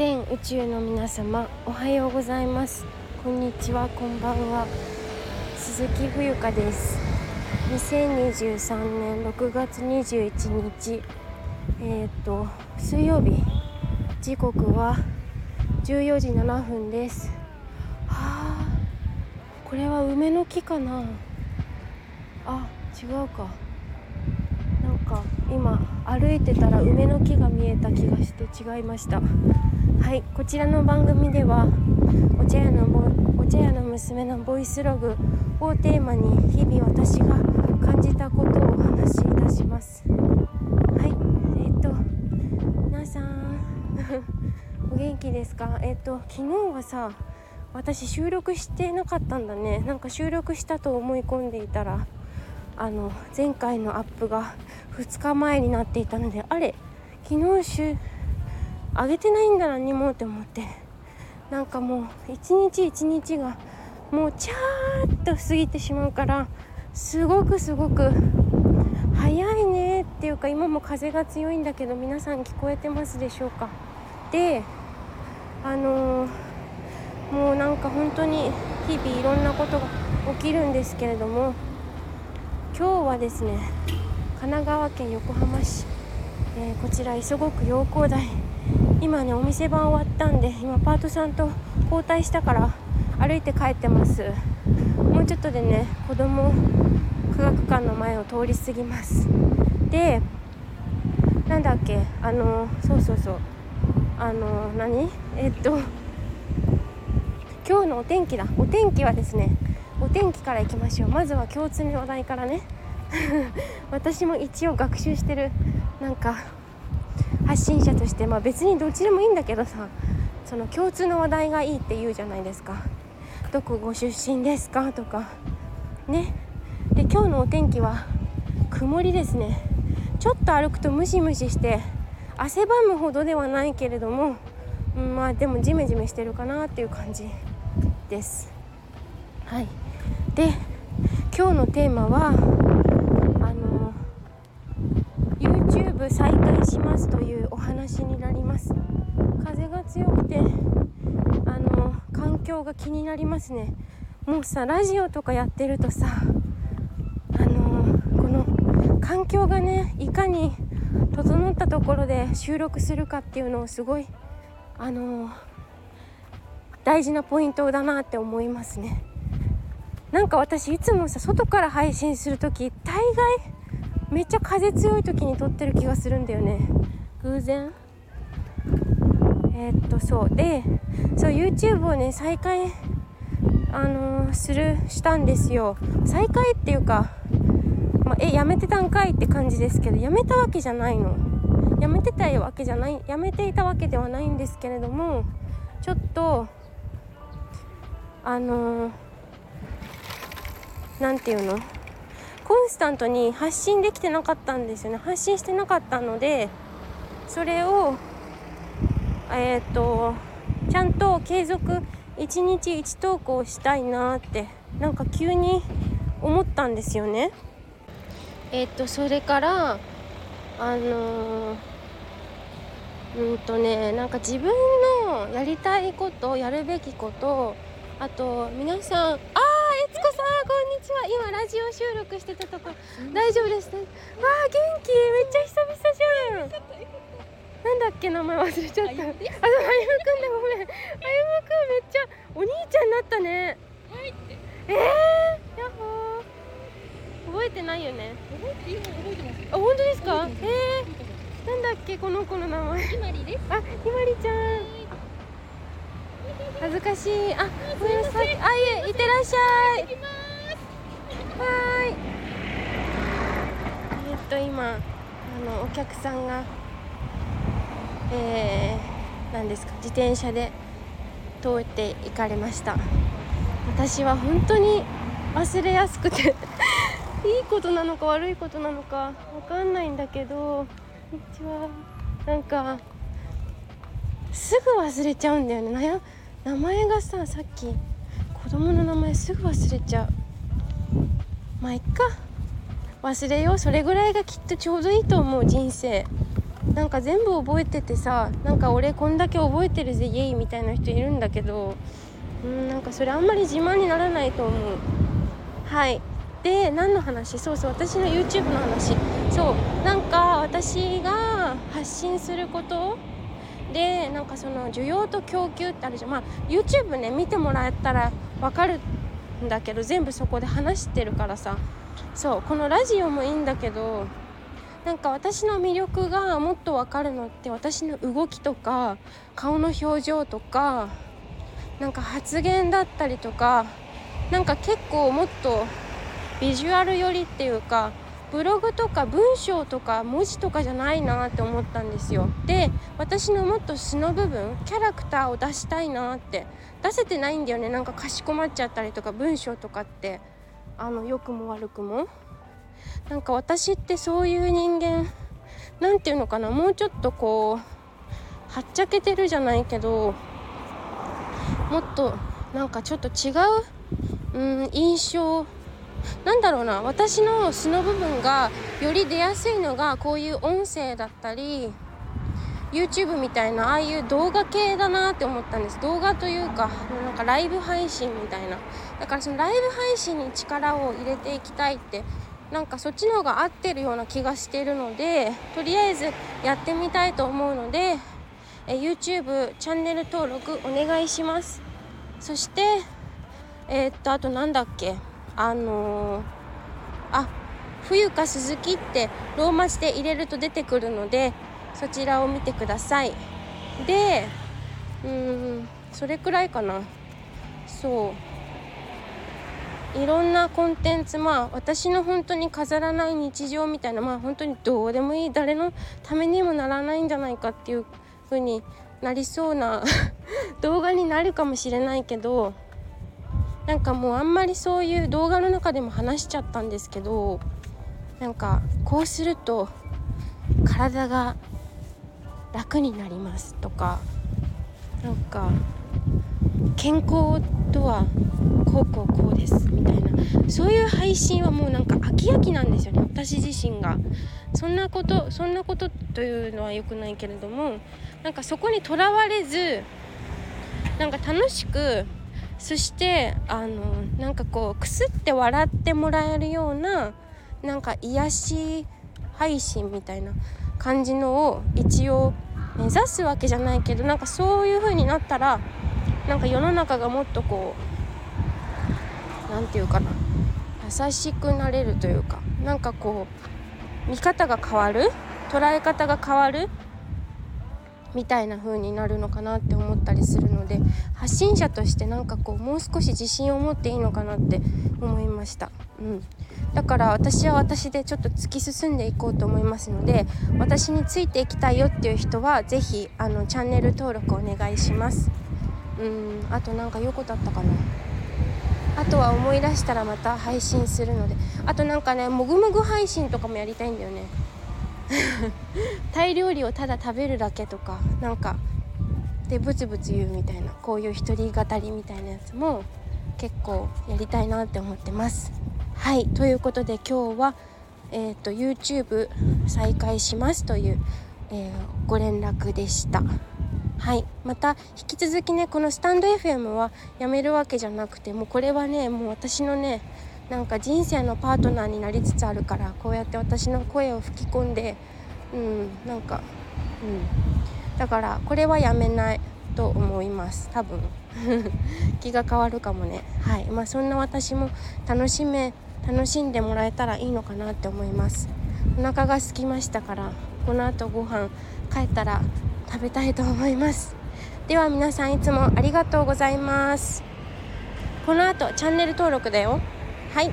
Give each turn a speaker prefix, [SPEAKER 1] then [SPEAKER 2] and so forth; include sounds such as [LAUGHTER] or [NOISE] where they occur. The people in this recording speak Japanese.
[SPEAKER 1] 全宇宙の皆様おはようございます。こんにちはこんばんは。鈴木冬香です。2023年6月21日えっ、ー、と水曜日。時刻は14時7分です。はあこれは梅の木かな。あ違うか。なんか今歩いてたら梅の木が見えた気がして違いました。はいこちらの番組ではお茶屋のお茶屋の娘のボイスログをテーマに日々私が感じたことをお話しいたします。はいえっ、と皆さん [LAUGHS] お元気ですか？えっ、と昨日はさ私収録してなかったんだね。なんか収録したと思い込んでいたらあの前回のアップが2日前になっていたのであれ？昨日週上げてないんだ何もって思って。なんかもう一日一日がもうチャーッと過ぎてしまうからすごくすごく早いねっていうか今も風が強いんだけど皆さん聞こえてますでしょうか。であのー、もうなんか本当に日々いろんなことが起きるんですけれども今日はですね神奈川県横浜市、えー、こちら磯子区陽光台今ねお店番終わったんで今パートさんと交代したから歩いて帰ってます。もうちょっとでね子供科学館の前を通り過ぎます。でなんだっけあのそうそうそう。あの何？えっと今日のお天気だ。お天気はですねお天気からいきましょう。まずは共通の話題からね。[LAUGHS] 私も一応学習してるなんか発信者としてまあ別にどっちでもいいんだけどさその共通の話題がいいって言うじゃないですか。どこご出身ですかとか。ね。で今日のお天気は曇りですね。ちょっと歩くとムシムシして汗ばむほどではないけれども、うん、まあでもジメジメしてるかなっていう感じです。はい。で今日のテーマは部再開しますというお話になります。風が強くてあの環境が気になりますね。もうさラジオとかやってるとさあのこの環境がねいかに整ったところで収録するかっていうのをすごいあの大事なポイントだなって思いますね。なんか私いつもさ外から配信する時大概めっちゃ風強い時に撮ってる気がするんだよね。偶然？えー、っとそう。でそう YouTube をね再開あのー、するしたんですよ。再開っていうか、まあ、えやめてたんかいって感じですけどやめたわけじゃないの。やめてたわけじゃないやめていたわけではないんですけれどもちょっとあの何、ー、て言うの？コンスタントに発信できてなかったんですよね。発信してなかったのでそれをえっ、ー、とちゃんと継続1日1投稿したいなってなんか急に思ったんですよね。えっ、ー、とそれからあのー、うんとねなんか自分のやりたいことやるべきことあと皆さんあこんにちは。今ラジオ収録してたとこ。大丈夫です、ね、わあ元気。めっちゃ久々じゃん。なんだっけ名前忘れちゃった。あ、あゆむくんだごめん。あゆむくんめっちゃお兄ちゃんになったね。はいって。えー、やっほー。覚えてないよね。覚えて覚えてます。あ、本当ですか？えー、なんだっけこの子の名前。ひまりです。あ、ひまりちゃん。恥ずかしい。あごめんなさい。あいえいってらっしゃいえっと今あのお客さんがえー、何ですか自転車で通って行かれました。私は本当に忘れやすくて [LAUGHS] いいことなのか悪いことなのかわかんないんだけどこんにちは。なんかすぐ忘れちゃうんだよね。名前がささっき子供の名前すぐ忘れちゃう。まあいっか。忘れよう。それぐらいがきっとちょうどいいと思う人生。なんか全部覚えててさなんか俺こんだけ覚えてるぜイエイみたいな人いるんだけどうんなんかそれあんまり自慢にならないと思う。はい。で何の話？そうそう私の YouTube の話。そう。なんか私が発信すること？でなんかその需要と供給ってあるじゃん。まあ YouTube ね見てもらえたら分かるんだけど全部そこで話してるからさ。そうこのラジオもいいんだけどなんか私の魅力がもっと分かるのって私の動きとか顔の表情とかなんか発言だったりとかなんか結構もっとビジュアル寄りっていうかブログとか文章とか文字とかじゃないなって思ったんですよ。で私のもっと素の部分キャラクターを出したいなって。出せてないんだよね。なんかかしこまっちゃったりとか文章とかって。あの良くも悪くも。なんか私ってそういう人間何て言うのかなもうちょっとこうはっちゃけてるじゃないけどもっとなんかちょっと違う、うん、印象。なんだろうな私の素の部分がより出やすいのがこういう音声だったり YouTube みたいなああいう動画系だなって思ったんです。動画というかなんかライブ配信みたいな。だからそのライブ配信に力を入れていきたいってなんかそっちの方が合ってるような気がしてるのでとりあえずやってみたいと思うのでえ YouTube チャンネル登録お願いします。そしてえー、っとあとなんだっけ？あのー、あ冬か鈴木ってローマ字で入れると出てくるのでそちらを見てください。でうんそれくらいかな。そう。いろんなコンテンツまあ私の本当に飾らない日常みたいなまあ本当にどうでもいい誰のためにもならないんじゃないかっていう風になりそうな [LAUGHS] 動画になるかもしれないけどなんかもうあんまりそういう動画の中でも話しちゃったんですけどなんかこうすると体が楽になりますとかなんか健康とはこうこうこうですみたいな。そういう配信はもうなんか飽き飽きなんですよね私自身が。そんなことそんなことというのは良くないけれどもなんかそこにとらわれずなんか楽しくそしてあのなんかこうくすって笑ってもらえるようななんか癒し配信みたいな。感じのを一応目指すわけじゃないけどなんかそういう風になったらなんか世の中がもっとこう何て言うかな優しくなれるというかなんかこう見方が変わる捉え方が変わるみたいな風になるのかなって思ったりするので発信者としてなんかこうもう少し自信を持っていいのかなって思いました。うんだから私は私でちょっと突き進んでいこうと思いますので私についていきたいよっていう人は是非あのチャンネル登録お願いします。うんあとなんか良いことあったかな。あとは思い出したらまた配信するので。あとなんかねもぐもぐ配信とかもやりたいんだよね。[LAUGHS] タイ料理をただ食べるだけとかなんかでブツブツ言うみたいなこういう一人語りみたいなやつも結構やりたいなって思ってます。はいということで今日は、えーと、YouTube 再開しますという、えー、ご連絡でした。はいまた引き続きねこのスタンド FM はやめるわけじゃなくてもうこれはねもう私のねなんか人生のパートナーになりつつあるからこうやって私の声を吹き込んでうんなんかうん。だからこれはやめないと思います。多分。[LAUGHS] 気が変わるかもね。はいまあそんな私も楽しめ楽しんでもらえたらいいのかなって思います。お腹が空きましたからこの後ご飯帰ったら食べたいと思います。では皆さんいつもありがとうございます。この後チャンネル登録だよ。はい。